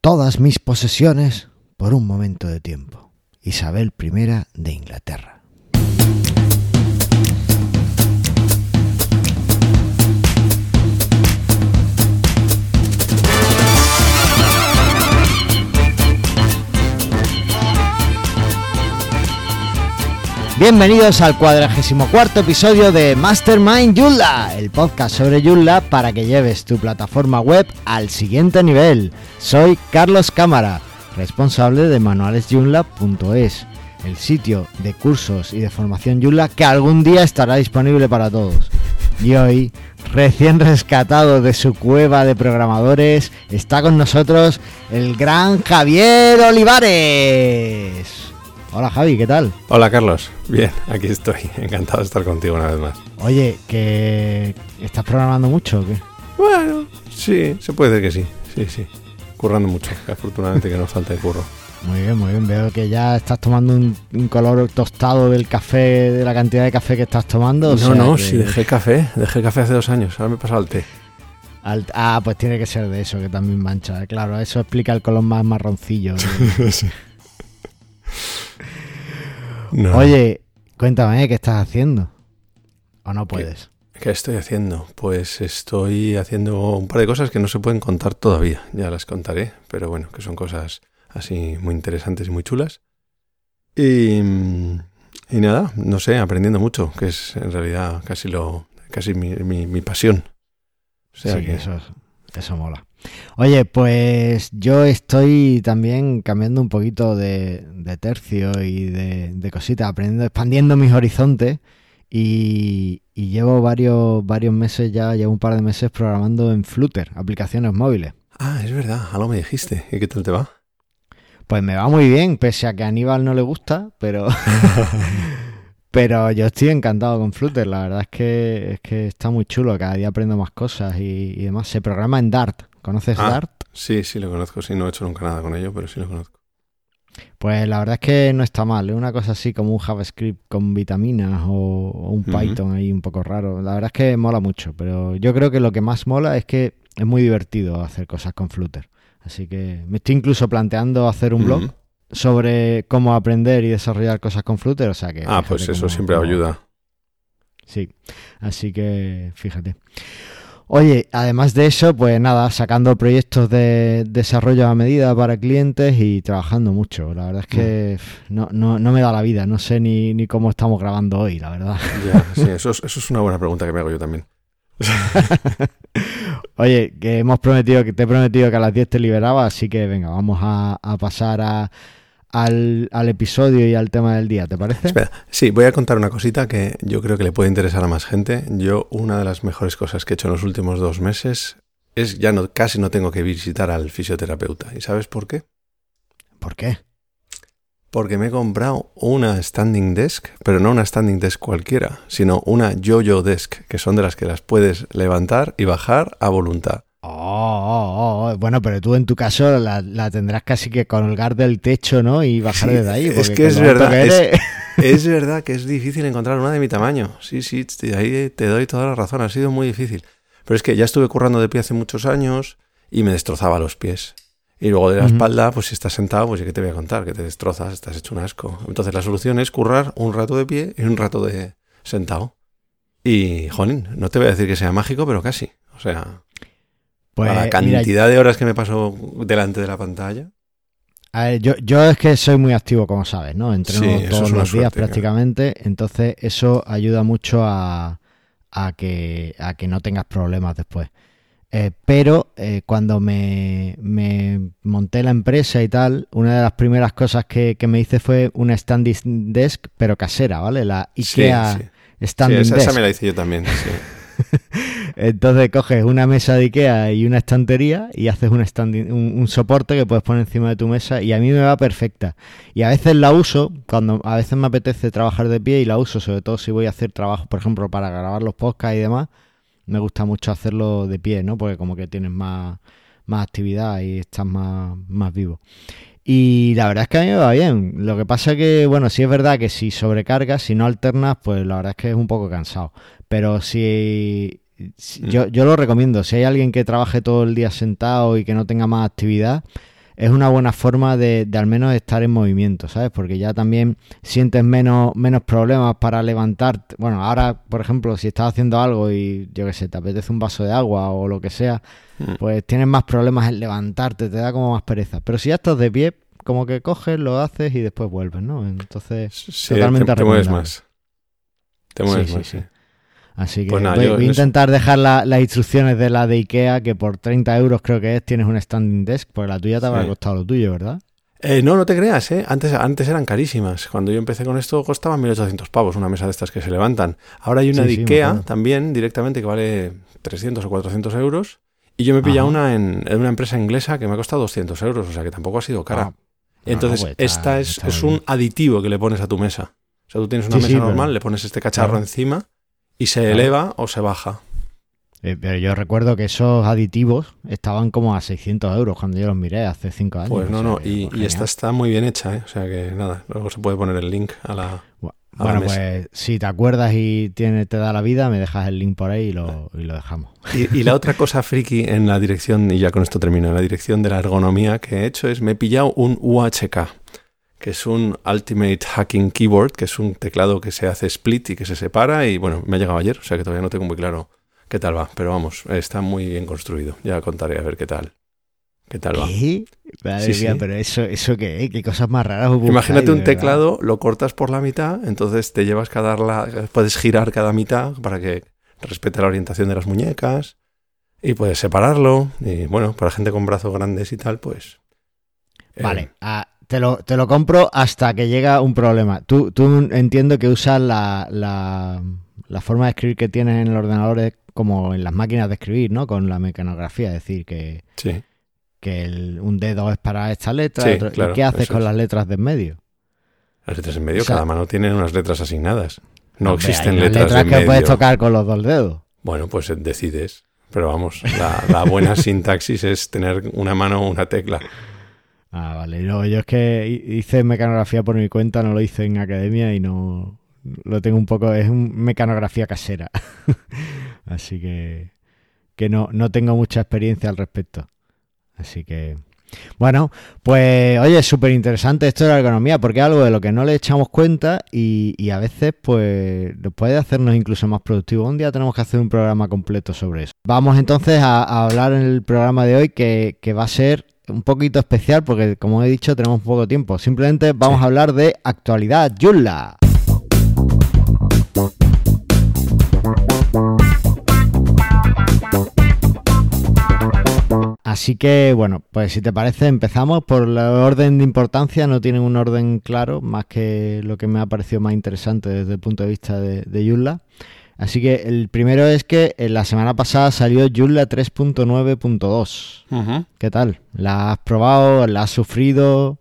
todas mis posesiones por un momento de tiempo. Isabel I de Inglaterra. Bienvenidos al cuadragésimo cuarto episodio de Mastermind Joomla, el podcast sobre Joomla para que lleves tu plataforma web al siguiente nivel. Soy Carlos Cámara, responsable de manualesjoomla.es, el sitio de cursos y de formación Joomla que algún día estará disponible para todos. Y hoy, recién rescatado de su cueva de programadores, está con nosotros el gran Javier Olivares. Hola Javi, ¿qué tal? Hola Carlos, bien, aquí estoy, encantado de estar contigo una vez más. Oye, ¿que estás programando mucho o qué? Bueno, sí, se puede decir que sí, sí, sí. Currando mucho, afortunadamente que no falta de curro. Muy bien, muy bien. Veo que ya estás tomando un, color tostado del café, de la cantidad de café que estás tomando. no, no, sí, dejé café. Dejé café hace dos años. Ahora me he pasado al té. ah, pues tiene que ser de eso, que también mancha. Claro, eso explica el color más marroncillo. sí. Oye, cuéntame, ¿qué estás haciendo? ¿O no puedes? ¿Qué, estoy haciendo? Pues estoy haciendo un par de cosas que no se pueden contar todavía. Ya las contaré, pero bueno, que son cosas así muy interesantes y muy chulas. Y, y nada, no sé, aprendiendo mucho, que es en realidad casi lo casi mi, mi, pasión. sí, que eso, eso mola. Oye, pues yo estoy también cambiando un poquito de, tercio y de, cositas, aprendiendo, expandiendo mis horizontes y, llevo varios, varios meses ya, llevo un par de meses programando en Flutter, aplicaciones móviles. Ah, es verdad, algo me dijiste. ¿Y qué tal te va? Pues me va muy bien, pese a que a Aníbal no le gusta, pero... pero yo estoy encantado con Flutter, la verdad es que, es que está muy chulo, cada día aprendo más cosas y, y demás. Se programa en Dart, ¿Conoces ah, Dart? Sí, sí lo conozco. Sí, no he hecho nunca nada con ello, pero sí lo conozco. Pues la verdad es que no está mal. Es una cosa así como un JavaScript con vitaminas o, un Python ahí un poco raro. La verdad es que mola mucho, pero yo creo que lo que más mola es que es muy divertido hacer cosas con Flutter. Así que me estoy incluso planteando hacer un blog sobre cómo aprender y desarrollar cosas con Flutter. O sea que. Ah, pues eso siempre ayuda. Sí, así que fíjate. Oye, además de eso, pues nada, sacando proyectos de desarrollo a medida para clientes y trabajando mucho. La verdad es que mm. no, no, no me da la vida, no sé ni, ni cómo estamos grabando hoy, la verdad. Ya, sí, eso es, eso es una buena pregunta que me hago yo también. Oye, que hemos prometido, que te he prometido que a las 10 te liberaba, así que venga, vamos a pasar a, al, al, episodio y al tema del día, ¿te parece? Espera, sí, voy a contar una cosita que yo creo que le puede interesar a más gente. Yo, una de las mejores cosas que he hecho en los últimos dos meses es ya no, casi no tengo que visitar al fisioterapeuta. ¿Y sabes por qué? ¿Por qué? Porque me he comprado una standing desk, pero no una standing desk cualquiera, sino una yo-yo desk, que son de las que las puedes levantar y bajar a voluntad. Oh, oh, oh, bueno, pero tú en tu caso la, tendrás casi que colgar del techo, ¿no? Y bajar desde ahí. Es que es verdad. es, verdad que es difícil encontrar una de mi tamaño. Sí, sí, ahí te doy toda la razón. Ha sido muy difícil. Pero es que ya estuve currando de pie hace muchos años y me destrozaba los pies. Y luego de la espalda, pues si estás sentado, pues ¿qué te voy a contar? Que te destrozas, estás hecho un asco. Entonces la solución es currar un rato de pie y un rato de sentado. Y, jolín, no te voy a decir que sea mágico, pero casi. O sea, pues, la cantidad de horas que me paso delante de la pantalla. yo, yo es que soy muy activo, como sabes, ¿no? Entreno todos los días prácticamente, entonces eso ayuda mucho a, a, que, a que no tengas problemas después. Eh, pero eh, cuando me, me, monté la empresa y tal, una de las primeras cosas que, que, me hice fue una standing desk, pero casera, ¿vale? La IKEA standing esa, desk. Esa me la hice yo también, sí. Entonces coges una mesa de Ikea y una estantería y haces un, un, soporte que puedes poner encima de tu mesa y a mí me va perfecta. Y a veces la uso, cuando a veces me apetece trabajar de pie y la uso, sobre todo si voy a hacer trabajo, por ejemplo, para grabar los podcasts y demás, me gusta mucho hacerlo de pie, ¿no? Porque como que tienes más, más actividad y estás más, más vivo. Y la verdad es que a mí me va bien. Lo que pasa que, bueno, sí es verdad que si sobrecargas, si no alternas, pues la verdad es que es un poco cansado. Pero si, mm. yo, yo lo recomiendo, si hay alguien que trabaje todo el día sentado y que no tenga más actividad, es una buena forma de, de, al menos estar en movimiento, ¿sabes? Porque ya también sientes menos, menos problemas para levantarte. Bueno, ahora, por ejemplo, si estás haciendo algo y yo qué sé, te apetece un vaso de agua o lo que sea, mm. pues tienes más problemas en levantarte, te da como más pereza. Pero si ya estás de pie, como que coges, lo haces y después vuelves, ¿no? Entonces, totalmente te, te mueves más. Te mueves más, sí. Así que pues voy, a intentar dejar las instrucciones de la de Ikea, que por 30 euros creo que es, tienes un standing desk, porque la tuya te habrá costado lo tuyo, ¿verdad? Eh, no, no te creas, ¿eh? Antes, antes eran carísimas. Cuando yo empecé con esto costaban 1.800 pavos una mesa de estas que se levantan. Ahora hay una de Ikea también, directamente, que vale 300 o 400 euros. Y yo me he pillado una en, una empresa inglesa que me ha costado 200 euros, o sea que tampoco ha sido cara. Ah, Entonces, pues esta es, es un aditivo que le pones a tu mesa. O sea, tú tienes una mesa normal, le pones este cacharro encima y se eleva o se baja. Eh, pero yo recuerdo que esos aditivos estaban como a 600 euros cuando yo los miré hace 5 años. Pues no, no, y, esta está muy bien hecha, ¿eh? o sea que nada, luego se puede poner el link a la... Bueno, pues si te acuerdas y tiene, te da la vida, me dejas el link por ahí y lo, y lo dejamos. Y, la otra cosa friki en la dirección, y ya con esto termino, en la dirección de la ergonomía que he hecho es me he pillado un UHK, que es un Ultimate Hacking Keyboard, que es un teclado que se hace split y que se separa y bueno, me ha llegado ayer, o sea que todavía no tengo muy claro qué tal va, pero vamos, está muy bien construido, ya contaré a ver qué tal. ¿Qué tal va? ¿Qué? pero eso, eso qué, qué cosas más raras. Imagínate un teclado, lo cortas por la mitad, entonces te llevas cada la, puedes girar cada mitad para que respete la orientación de las muñecas y puedes separarlo y bueno, para gente con brazos grandes y tal, pues. Vale, eh, ah, te lo, te lo compro hasta que llega un problema. Tú, tú entiendo que usas la, la, la, forma de escribir que tienes en el ordenador como en las máquinas de escribir, ¿no? Con la mecanografía, es decir, que, que un dedo es para esta letra. ¿Y qué haces con las letras de en medio? Las letras en medio, cada mano tiene unas letras asignadas. No existen letras, letras que puedes tocar con los dos dedos. Bueno, pues decides. Pero vamos, la, la buena sintaxis es tener una mano o una tecla. Ah, vale. No, yo es que hice mecanografía por mi cuenta, no lo hice en academia y no lo tengo un poco, es un mecanografía casera. Así que, que no, no tengo mucha experiencia al respecto. Así que, bueno, pues oye, es súper interesante esto de la ergonomía porque es algo de lo que no le echamos cuenta y, y, a veces pues puede hacernos incluso más productivos. Un día tenemos que hacer un programa completo sobre eso. Vamos entonces a, hablar en el programa de hoy que, que va a ser un poquito especial porque, como he dicho, tenemos poco tiempo. Simplemente vamos a hablar de actualidad. Yulla. Así que, bueno, pues si te parece, empezamos por el orden de importancia. No tienen un orden claro, más que lo que me ha parecido más interesante desde el punto de vista de, de Yulla. Así que el primero es que en la semana pasada salió Joomla 3.9.2. ¿Qué tal? ¿La has probado? ¿La has sufrido?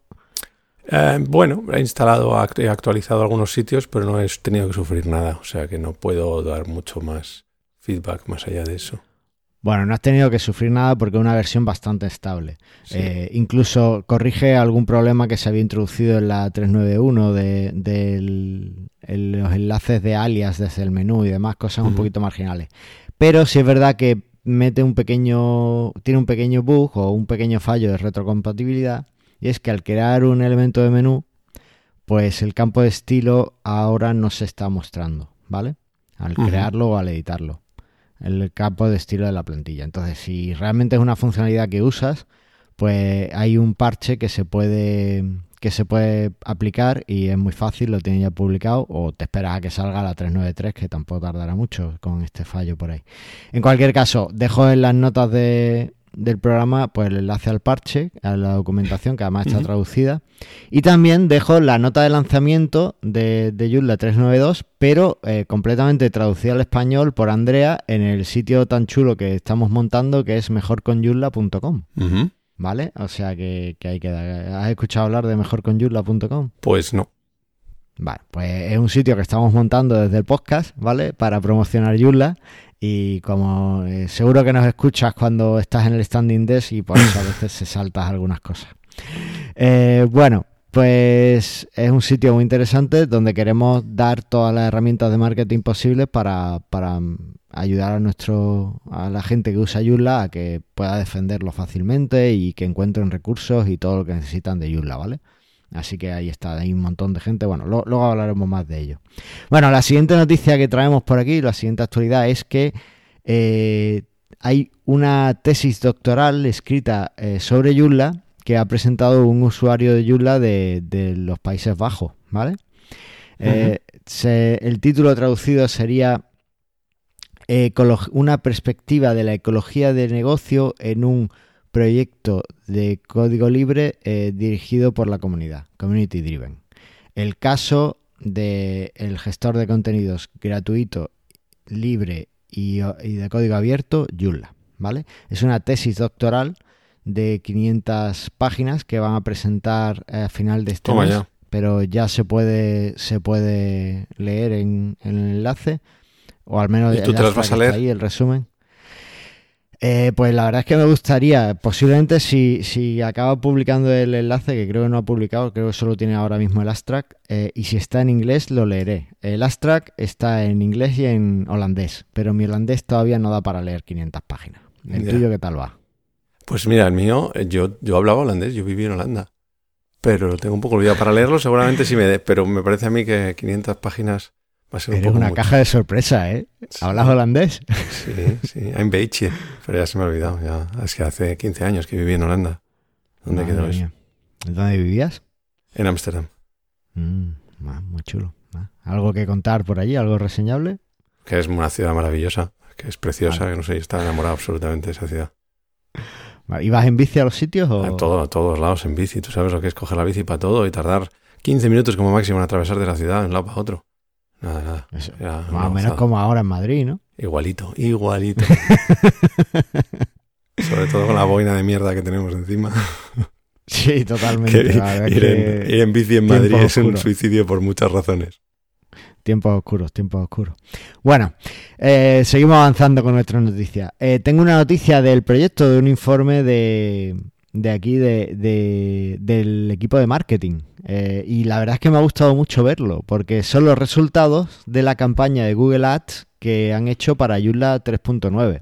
Eh, bueno, he instalado, he actualizado algunos sitios, pero no he tenido que sufrir nada. O sea que no puedo dar mucho más feedback más allá de eso. Bueno, no has tenido que sufrir nada porque es una versión bastante estable. Eh, incluso corrige algún problema que se había introducido en la 391 de, los enlaces de alias desde el menú y demás, cosas un poquito marginales. Pero sí es verdad que mete un pequeño, tiene un pequeño bug o un pequeño fallo de retrocompatibilidad y es que al crear un elemento de menú, pues el campo de estilo ahora no se está mostrando, ¿vale? Al crearlo o al editarlo el campo de estilo de la plantilla. Entonces, si realmente es una funcionalidad que usas, pues hay un parche que se puede que se puede aplicar y es muy fácil, lo tiene ya publicado o te esperas a que salga la 393 que tampoco tardará mucho con este fallo por ahí. En cualquier caso, dejo en las notas de, del programa pues el enlace al parche, a la documentación que además está traducida. Y también dejo la nota de lanzamiento de, de Joomla 392, pero eh, completamente traducida al español por Andrea en el sitio tan chulo que estamos montando que es mejorconjoomla.com. ¿Vale? O sea que, que hay que ¿Has escuchado hablar de mejorconjoomla.com? Pues no. Vale, pues es un sitio que estamos montando desde el podcast, ¿vale? Para promocionar Joomla y como eh, seguro que nos escuchas cuando estás en el standing desk y por eso a veces se saltas algunas cosas. Eh, bueno, Pues es un sitio muy interesante donde queremos dar todas las herramientas de marketing posibles para, para ayudar a nuestro a la gente que usa Joomla a que pueda defenderlo fácilmente y que encuentren recursos y todo lo que necesitan de Joomla, ¿vale? Así que ahí está, hay un montón de gente. Bueno, luego hablaremos más de ello. Bueno, la siguiente noticia que traemos por aquí, la siguiente actualidad es que eh, hay una tesis doctoral escrita eh, sobre Joomla que ha presentado un usuario de Joomla de, los Países Bajos, ¿vale? Eh, el título traducido sería una perspectiva de la ecología de negocio en un proyecto de código libre eh, dirigido por la comunidad, community driven. El caso del gestor de contenidos gratuito, libre y, de código abierto, Joomla, ¿vale? Es una tesis doctoral de 500 páginas que van a presentar a final de este mes, pero ya se puede se puede leer en, el enlace o al menos ¿Y tú te las vas a leer? ahí el resumen. Eh, pues la verdad es que me gustaría, posiblemente si, si acaba publicando el enlace, que creo que no ha publicado, creo que solo tiene ahora mismo el abstract, eh, y si está en inglés lo leeré. El abstract está en inglés y en holandés, pero mi holandés todavía no da para leer 500 páginas. ¿El tuyo qué tal va? Pues mira, el mío, eh, yo, yo hablaba holandés, yo viví en Holanda, pero lo tengo un poco olvidado para leerlo, seguramente sí me dé, pero me parece a mí que 500 páginas Eres una caja de sorpresa, ¿eh? ¿Hablas holandés? Sí, sí, ein beetje, pero ya se me ha olvidado. Ya. Es que hace 15 años que viví en Holanda. ¿Dónde quedó eso? ¿Dónde vivías? En Ámsterdam. Mm, muy chulo. ¿Algo que contar por allí? ¿Algo reseñable? Que es una ciudad maravillosa, que es preciosa, que no sé, está enamorado absolutamente de esa ciudad. ¿Ibas en bici a los sitios? O? A, todo, a todos lados en bici. Tú sabes lo que es coger la bici para todo y tardar 15 minutos como máximo en atravesar de la ciudad de un lado para otro. Nada, nada. más o menos como ahora en Madrid, ¿no? Igualito, igualito. Sobre todo con la boina de mierda que tenemos encima. Sí, totalmente. ir, en, bici en Madrid es un suicidio por muchas razones. Tiempos oscuros, tiempos oscuros. Bueno, eh, seguimos avanzando con nuestras noticias. Eh, tengo una noticia del proyecto de un informe de, de aquí de, del equipo de marketing. Eh, y la verdad es que me ha gustado mucho verlo, porque son los resultados de la campaña de Google Ads que han hecho para Joomla 3.9.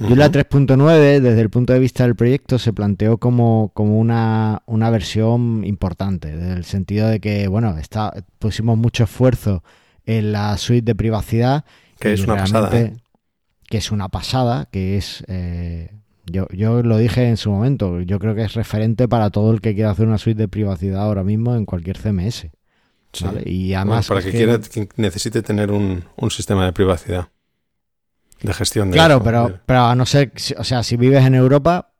Joomla 3.9, desde el punto de vista del proyecto, se planteó como, como una, una, versión importante, desde el sentido de que, bueno, está, pusimos mucho esfuerzo en la suite de privacidad. Que es una pasada. ¿eh? Que es una pasada, que es... Eh, yo, yo lo dije en su momento, yo creo que es referente para todo el que quiera hacer una suite de privacidad ahora mismo en cualquier CMS. Y además. para que, quiera, necesite tener un, sistema de privacidad. De gestión de. Claro, pero, pero a no ser. O sea, si vives en Europa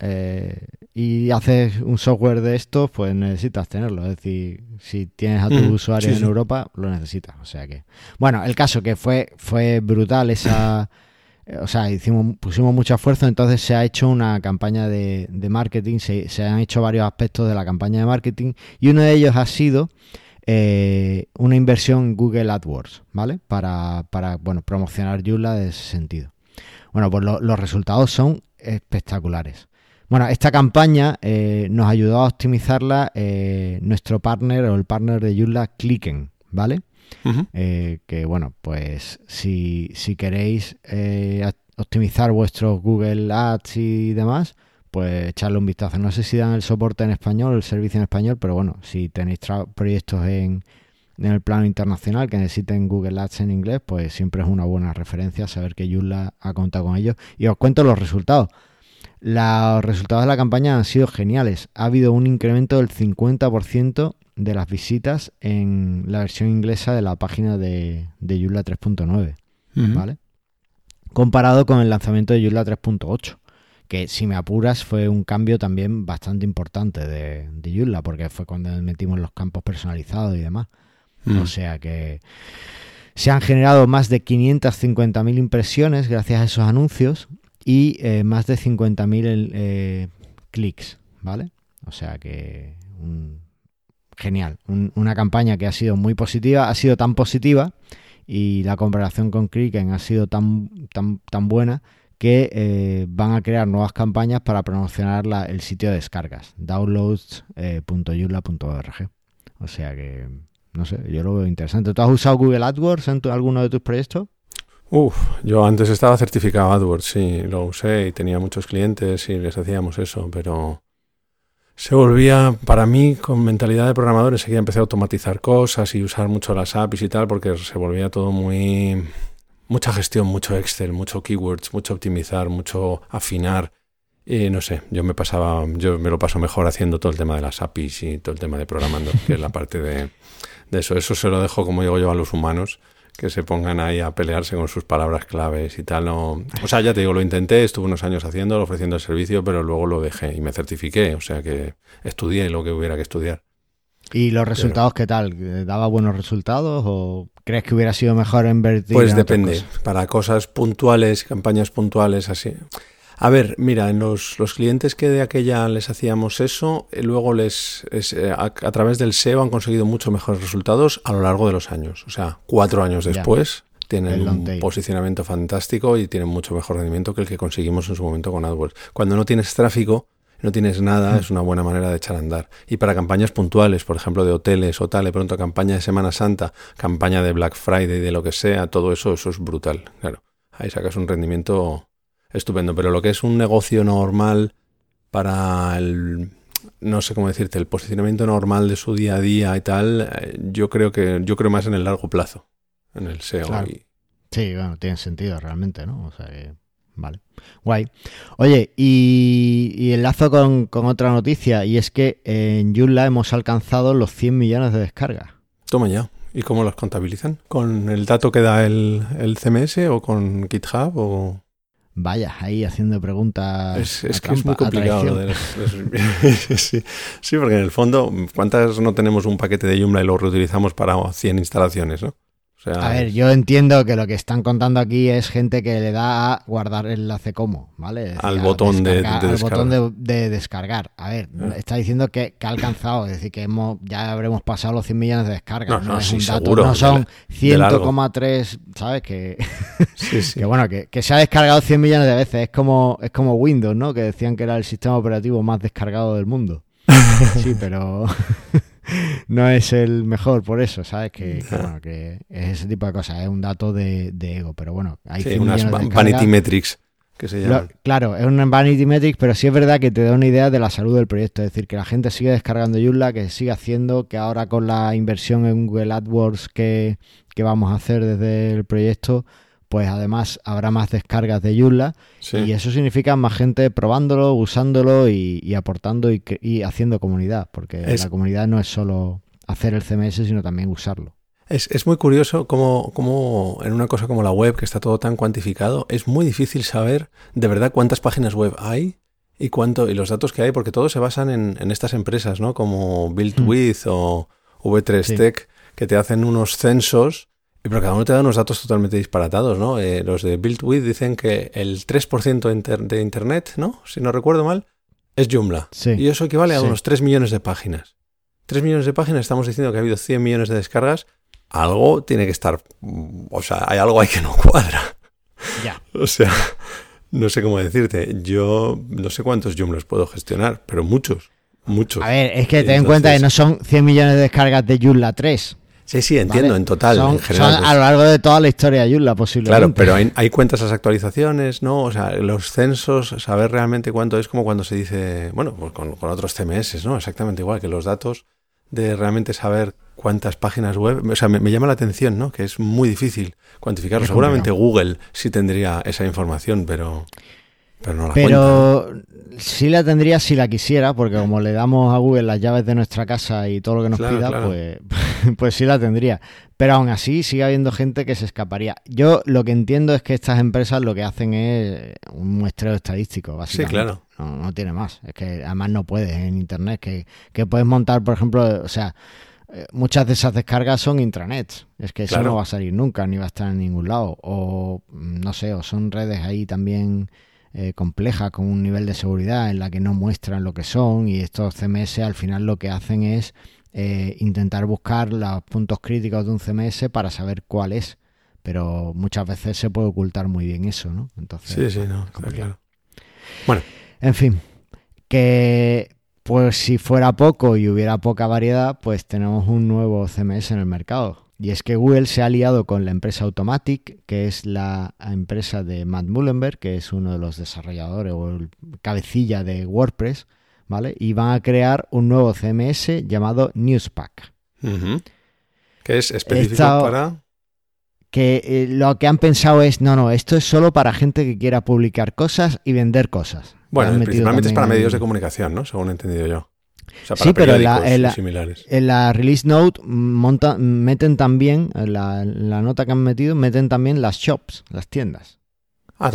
eh, y haces un software de esto, pues necesitas tenerlo. Es decir, si tienes a tu mm, usuario en Europa, lo necesitas. O sea que. Bueno, el caso que fue, fue brutal esa. Eh, o sea, hicimos, pusimos mucho esfuerzo, entonces se ha hecho una campaña de, marketing, se, han hecho varios aspectos de la campaña de marketing y uno de ellos ha sido eh, una inversión en Google AdWords, ¿vale? Para, para bueno, promocionar Joomla de ese sentido. Bueno, pues los resultados son espectaculares. Bueno, esta campaña eh, nos ayudó a optimizarla nuestro partner o el partner de Joomla, Clicken, ¿vale? Eh, que bueno, pues si, si queréis eh, optimizar vuestros Google Ads y demás, pues echarle un vistazo. No sé si dan el soporte en español, el servicio en español, pero bueno, si tenéis proyectos en, en el plano internacional que necesiten Google Ads en inglés, pues siempre es una buena referencia saber que Joomla ha contado con ellos. Y os cuento los resultados. Los resultados de la campaña han sido geniales. Ha habido un incremento del 50% de las visitas en la versión inglesa de la página de, de Joomla 3.9, ¿vale? Comparado con el lanzamiento de Joomla 3.8, que si me apuras fue un cambio también bastante importante de, de Joomla, porque fue cuando metimos los campos personalizados y demás. O sea que se han generado más de 550.000 impresiones gracias a esos anuncios y eh, más de 50.000 eh, clics, ¿vale? O sea que un, genial. una campaña que ha sido muy positiva, ha sido tan positiva y la comparación con Kriken ha sido tan, tan, tan buena que eh, van a crear nuevas campañas para promocionar el sitio de descargas, downloads.yula.org. o sea que, no sé, yo lo veo interesante. ¿Tú has usado Google AdWords en alguno de tus proyectos? Uf, yo antes estaba certificado AdWords, sí, lo usé y tenía muchos clientes y les hacíamos eso, pero se volvía, para mí, con mentalidad de programador, enseguida empecé a automatizar cosas y usar mucho las APIs y tal, porque se volvía todo muy... mucha gestión, mucho Excel, mucho keywords, mucho optimizar, mucho afinar. Y no sé, yo me pasaba, yo me lo paso mejor haciendo todo el tema de las APIs y todo el tema de programando, que es la parte de, de eso. Eso se lo dejo, como digo yo, a los humanos que se pongan ahí a pelearse con sus palabras claves y tal. No... O sea, ya te digo, lo intenté, estuve unos años haciéndolo, ofreciendo el servicio, pero luego lo dejé y me certifiqué, o sea que estudié lo que hubiera que estudiar. ¿Y los resultados qué tal? ¿Daba buenos resultados o crees que hubiera sido mejor invertir? Pues depende, para cosas puntuales, campañas puntuales, así. A ver, mira, en los, clientes que de aquella les hacíamos eso, eh, luego les eh, a, través del SEO han conseguido mucho mejores resultados a lo largo de los años. O sea, cuatro años después tienen un posicionamiento fantástico y tienen mucho mejor rendimiento que el que conseguimos en su momento con AdWords. Cuando no tienes tráfico, no tienes nada, es una buena manera de echar a andar. Y para campañas puntuales, por ejemplo, de hoteles o tal, de pronto campaña de Semana Santa, campaña de Black Friday, de lo que sea, todo eso, eso es brutal. Claro, ahí sacas un rendimiento estupendo. Pero lo que es un negocio normal para el, no sé cómo decirte, el posicionamiento normal de su día a día y tal, eh, yo creo que, yo creo más en el largo plazo, en el SEO. Sí, bueno, tiene sentido realmente, ¿no? O sea que, vale. Guay. Oye, y, y enlazo con, otra noticia, y es que en Joomla hemos alcanzado los 100 millones de descargas. Toma ya. ¿Y cómo los contabilizan? ¿Con el dato que da el, el CMS o con GitHub o...? Vaya, ahí haciendo preguntas. Es, que es muy complicado. sí, sí, porque en el fondo, ¿cuántas no tenemos un paquete de Joomla y lo reutilizamos para 100 instalaciones? ¿no? A ver, yo entiendo que lo que están contando aquí es gente que le da a guardar el enlace como, ¿vale? al botón, de, al botón de, descargar. A ver, eh. está diciendo que, ha alcanzado, es decir, que hemos, ya habremos pasado los 100 millones de descargas. No, es un dato, no son 100,3, ¿sabes? Que, que bueno, que, que, se ha descargado 100 millones de veces. Es como, es como Windows, ¿no? Que decían que era el sistema operativo más descargado del mundo. Sí, pero no es el mejor por eso, ¿sabes? Que, que, es ese tipo de cosas, es un dato de, ego, pero bueno, hay sí, unas vanity metrics que se llaman. claro, es un vanity metrics, pero sí es verdad que te da una idea de la salud del proyecto, es decir, que la gente sigue descargando Joomla, que sigue haciendo, que ahora con la inversión en Google AdWords que, que vamos a hacer desde el proyecto, pues además habrá más descargas de Joomla y eso significa más gente probándolo, usándolo y, aportando y, haciendo comunidad, porque la comunidad no es solo hacer el CMS, sino también usarlo. Es, muy curioso cómo, cómo, en una cosa como la web, que está todo tan cuantificado, es muy difícil saber de verdad cuántas páginas web hay y cuánto y los datos que hay, porque todos se basan en, estas empresas, ¿no? Como BuildWith hmm. o V3Tech, que te hacen unos censos pero cada uno te da unos datos totalmente disparatados, ¿no? Eh, los de BuildWith dicen que el 3% de Internet, ¿no? Si no recuerdo mal, es Joomla. y eso equivale a unos 3 millones de páginas. 3 millones de páginas, estamos diciendo que ha habido 100 millones de descargas. Algo tiene que estar... O sea, hay algo ahí que no cuadra. Ya. o sea, no sé cómo decirte. Yo no sé cuántos Joomlas puedo gestionar, pero muchos. Muchos. A ver, es que ten en cuenta que no son 100 millones de descargas de Joomla 3. Sí, sí, entiendo, en total. Son, en general, pues. a lo largo de toda la historia de Joomla, posiblemente. Claro, pero hay, hay, cuentas las actualizaciones, ¿no? O sea, los censos, saber realmente cuánto es como cuando se dice, bueno, pues con, otros CMS, ¿no? Exactamente igual que los datos de realmente saber cuántas páginas web. O sea, me, llama la atención, ¿no? Que es muy difícil cuantificarlo. Seguramente Google sí tendría esa información, pero. Pero no sí la tendría si la quisiera, porque como le damos a Google las llaves de nuestra casa y todo lo que nos pida, Pues, pues sí la tendría. Pero aún así sigue habiendo gente que se escaparía. Yo lo que entiendo es que estas empresas lo que hacen es un muestreo estadístico, básicamente. Sí, claro. No, tiene más. Es que además no puedes en Internet. Que, que puedes montar, por ejemplo, o sea, eh, muchas de esas descargas son intranets. Es que eso no va a salir nunca, ni va a estar en ningún lado. O no sé, o son redes ahí también eh, compleja con un nivel de seguridad en la que no muestran lo que son y estos CMS al final lo que hacen es eh, intentar buscar los puntos críticos de un CMS para saber cuál es pero muchas veces se puede ocultar muy bien eso, ¿no? Entonces, sí, sí, no, claro. Bueno. En fin, que pues si fuera poco y hubiera poca variedad, pues tenemos un nuevo CMS en el mercado. Y es que Google se ha aliado con la empresa Automatic, que es la empresa de Matt Mullenberg, que es uno de los desarrolladores o el cabecilla de WordPress, ¿vale? Y van a crear un nuevo CMS llamado Newspack. Que es específico para que eh, lo que han pensado es, no, no, esto es solo para gente que quiera publicar cosas y vender cosas. Bueno, principalmente es para medios de comunicación, ¿no? Según he entendido yo. Sí, pero en la, release note meten también, la, la nota que han metido, meten también las shops, las tiendas. Ah,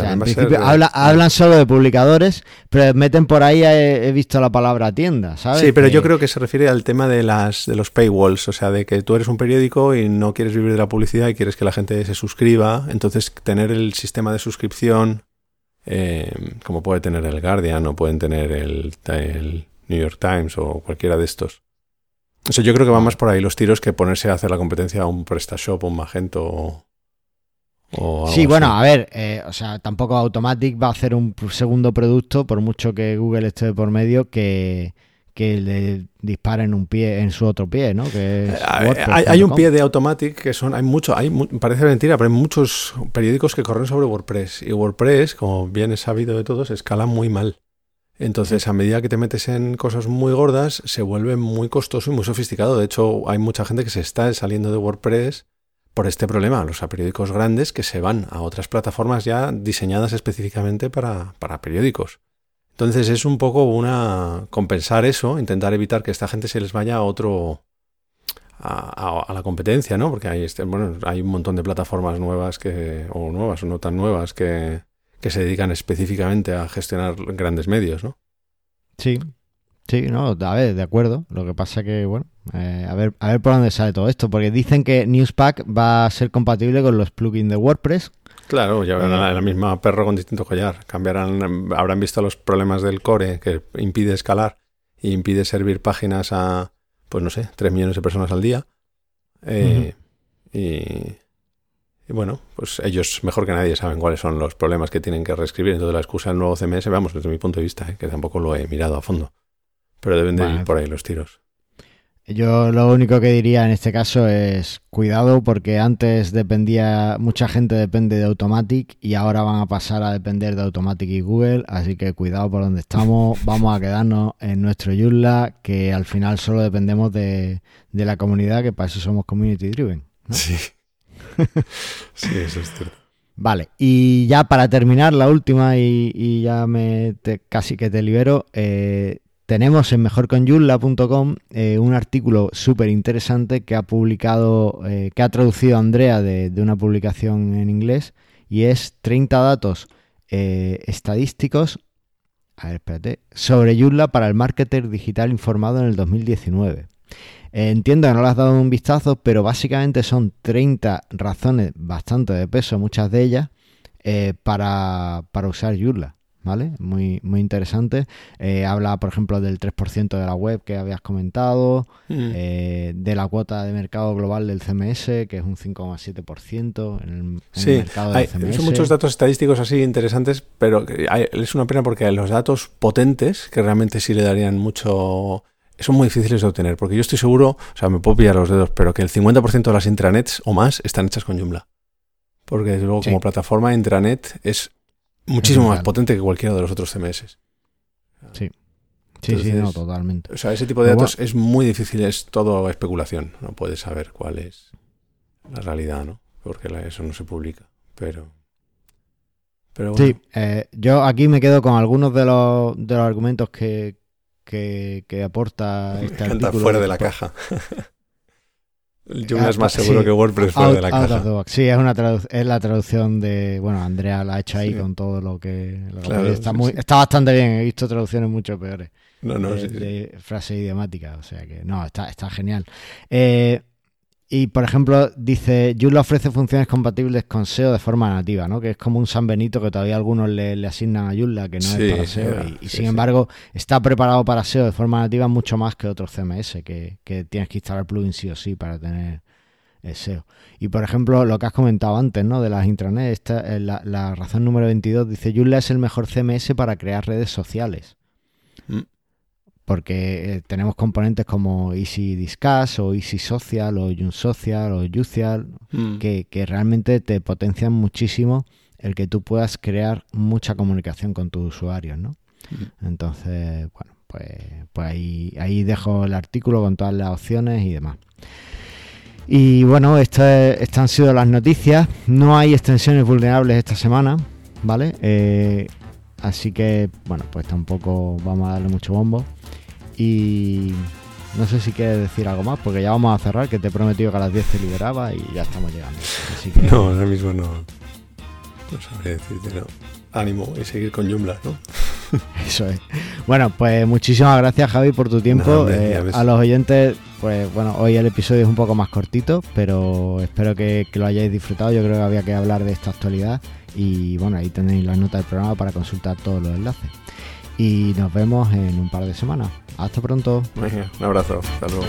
hablan solo de publicadores, pero meten por ahí, he, visto la palabra tienda, ¿sabes? Sí, pero yo creo que se refiere al tema de, las, de los paywalls, o sea, de que tú eres un periódico y no quieres vivir de la publicidad y quieres que la gente se suscriba, entonces tener el sistema de suscripción, eh, como puede tener el Guardian o pueden tener el, el New York Times o cualquiera de estos. O sea, yo creo que va más por ahí los tiros que ponerse a hacer la competencia a un PrestaShop, un Magento o sí, bueno, a ver, eh, o sea, tampoco Automatic va a hacer un segundo producto, por mucho que Google esté por medio, que, le disparen un pie en su otro pie, ¿no? Que hay, un pie de Automatic que son, hay mucho, hay, parece mentira, pero hay muchos periódicos que corren sobre WordPress. Y WordPress, como bien es sabido de todos, escala muy mal. Entonces, a medida que te metes en cosas muy gordas, se vuelve muy costoso y muy sofisticado. De hecho, hay mucha gente que se está saliendo de WordPress por este problema, los periódicos grandes que se van a otras plataformas ya diseñadas específicamente para, periódicos. Entonces es un poco una compensar eso, intentar evitar que esta gente se les vaya a otro a, la competencia, ¿no? Porque hay este, bueno, hay un montón de plataformas nuevas que o nuevas o no tan nuevas que, que se dedican específicamente a gestionar grandes medios, ¿no? Sí, Sí, no, a ver, de acuerdo. Lo que pasa que, bueno, eh, a, ver, a ver por dónde sale todo esto, porque dicen que Newspack va a ser compatible con los plugins de WordPress. Claro, ya verán eh, la, misma perro con distinto collar. Cambiarán, habrán visto los problemas del core que impide escalar y impide servir páginas a, pues no sé, 3 millones de personas al día. Eh, y, bueno, pues ellos mejor que nadie saben cuáles son los problemas que tienen que reescribir. Entonces la excusa del nuevo CMS, vamos, desde mi punto de vista, que tampoco lo he mirado a fondo. Pero deben de ir por ahí los tiros. Yo lo único que diría en este caso es cuidado porque antes dependía, mucha gente depende de Automatic y ahora van a pasar a depender de Automatic y Google, así que cuidado por donde estamos, vamos a quedarnos en nuestro Joomla que al final solo dependemos de, la comunidad, que para eso somos community driven. Sí. Sí, es cierto. Vale, y ya para terminar, la última y, ya me casi que te libero, eh, tenemos en mejorconyulla.com eh, un artículo súper interesante que ha publicado, eh, que ha traducido Andrea de, una publicación en inglés y es 30 datos estadísticos sobre Joomla para el marketer digital informado en el 2019. Entiendo que no le has dado un vistazo, pero básicamente son 30 razones bastante de peso, muchas de ellas, para, para usar Joomla. ¿vale? Muy, muy interesante. Eh, habla, por ejemplo, del 3% de la web que habías comentado, mm. eh, de la cuota de mercado global del CMS, que es un 5,7% en, el, en el mercado del CMS. Son muchos datos estadísticos así interesantes, pero es una pena porque los datos potentes, que realmente sí le darían mucho son muy difíciles de obtener, porque yo estoy seguro, o sea, me puedo pillar los dedos, pero que el 50% de las intranets o más están hechas con Joomla. Porque desde luego como plataforma intranet es muchísimo más potente que cualquiera de los otros CMS. Sí. Sí, sí, no, totalmente. O sea, ese tipo de datos es muy difícil, es todo especulación. No puedes saber cuál es la realidad, ¿no? Porque eso no se publica. Pero. pero Sí, eh, yo aquí me quedo con algunos de los, de los argumentos que, que, que aporta este artículo. fuera de la caja. Joomla es más seguro que WordPress fuera de la caja. Sí, es, una es la traducción de. Bueno, Andrea la ha hecho ahí con todo lo que. está, muy, está bastante bien. He visto traducciones mucho peores. No, no, de, de frase idiomática. O sea que, no, está, está genial. Eh, y por ejemplo, dice, Joomla ofrece funciones compatibles con SEO de forma nativa, ¿no? Que es como un San Benito que todavía algunos le, asignan a Joomla, que no es para SEO. y, sin embargo, está preparado para SEO de forma nativa mucho más que otros CMS, que, tienes que instalar plugins sí o sí para tener el SEO. Y por ejemplo, lo que has comentado antes, ¿no? De las intranets, esta, eh, la, la, razón número 22 dice, Joomla es el mejor CMS para crear redes sociales. Mm. Porque eh, tenemos componentes como Easy Discuss o Easy Social o Social o Usual mm. que, que realmente te potencian muchísimo el que tú puedas crear mucha comunicación con tus usuarios, ¿no? Mm. Entonces, bueno, pues, pues ahí, ahí dejo el artículo con todas las opciones y demás. Y bueno, estas han sido las noticias. No hay extensiones vulnerables esta semana, ¿vale? Eh, así que, bueno, pues tampoco vamos a darle mucho bombo. Y no sé si quieres decir algo más, porque ya vamos a cerrar, que te he prometido que a las 10 te liberaba y ya estamos llegando. No, ahora mismo no. No sabré decirte, no. Ánimo y seguir con Joomla, ¿no? Eso es. Bueno, pues muchísimas gracias Javi por tu tiempo. Eh, a los oyentes, pues bueno, hoy el episodio es un poco más cortito, pero espero que, lo hayáis disfrutado. Yo creo que había que hablar de esta actualidad y bueno, ahí tenéis las notas del programa para consultar todos los enlaces. Y nos vemos en un par de semanas. Hasta pronto. un abrazo. Hasta luego.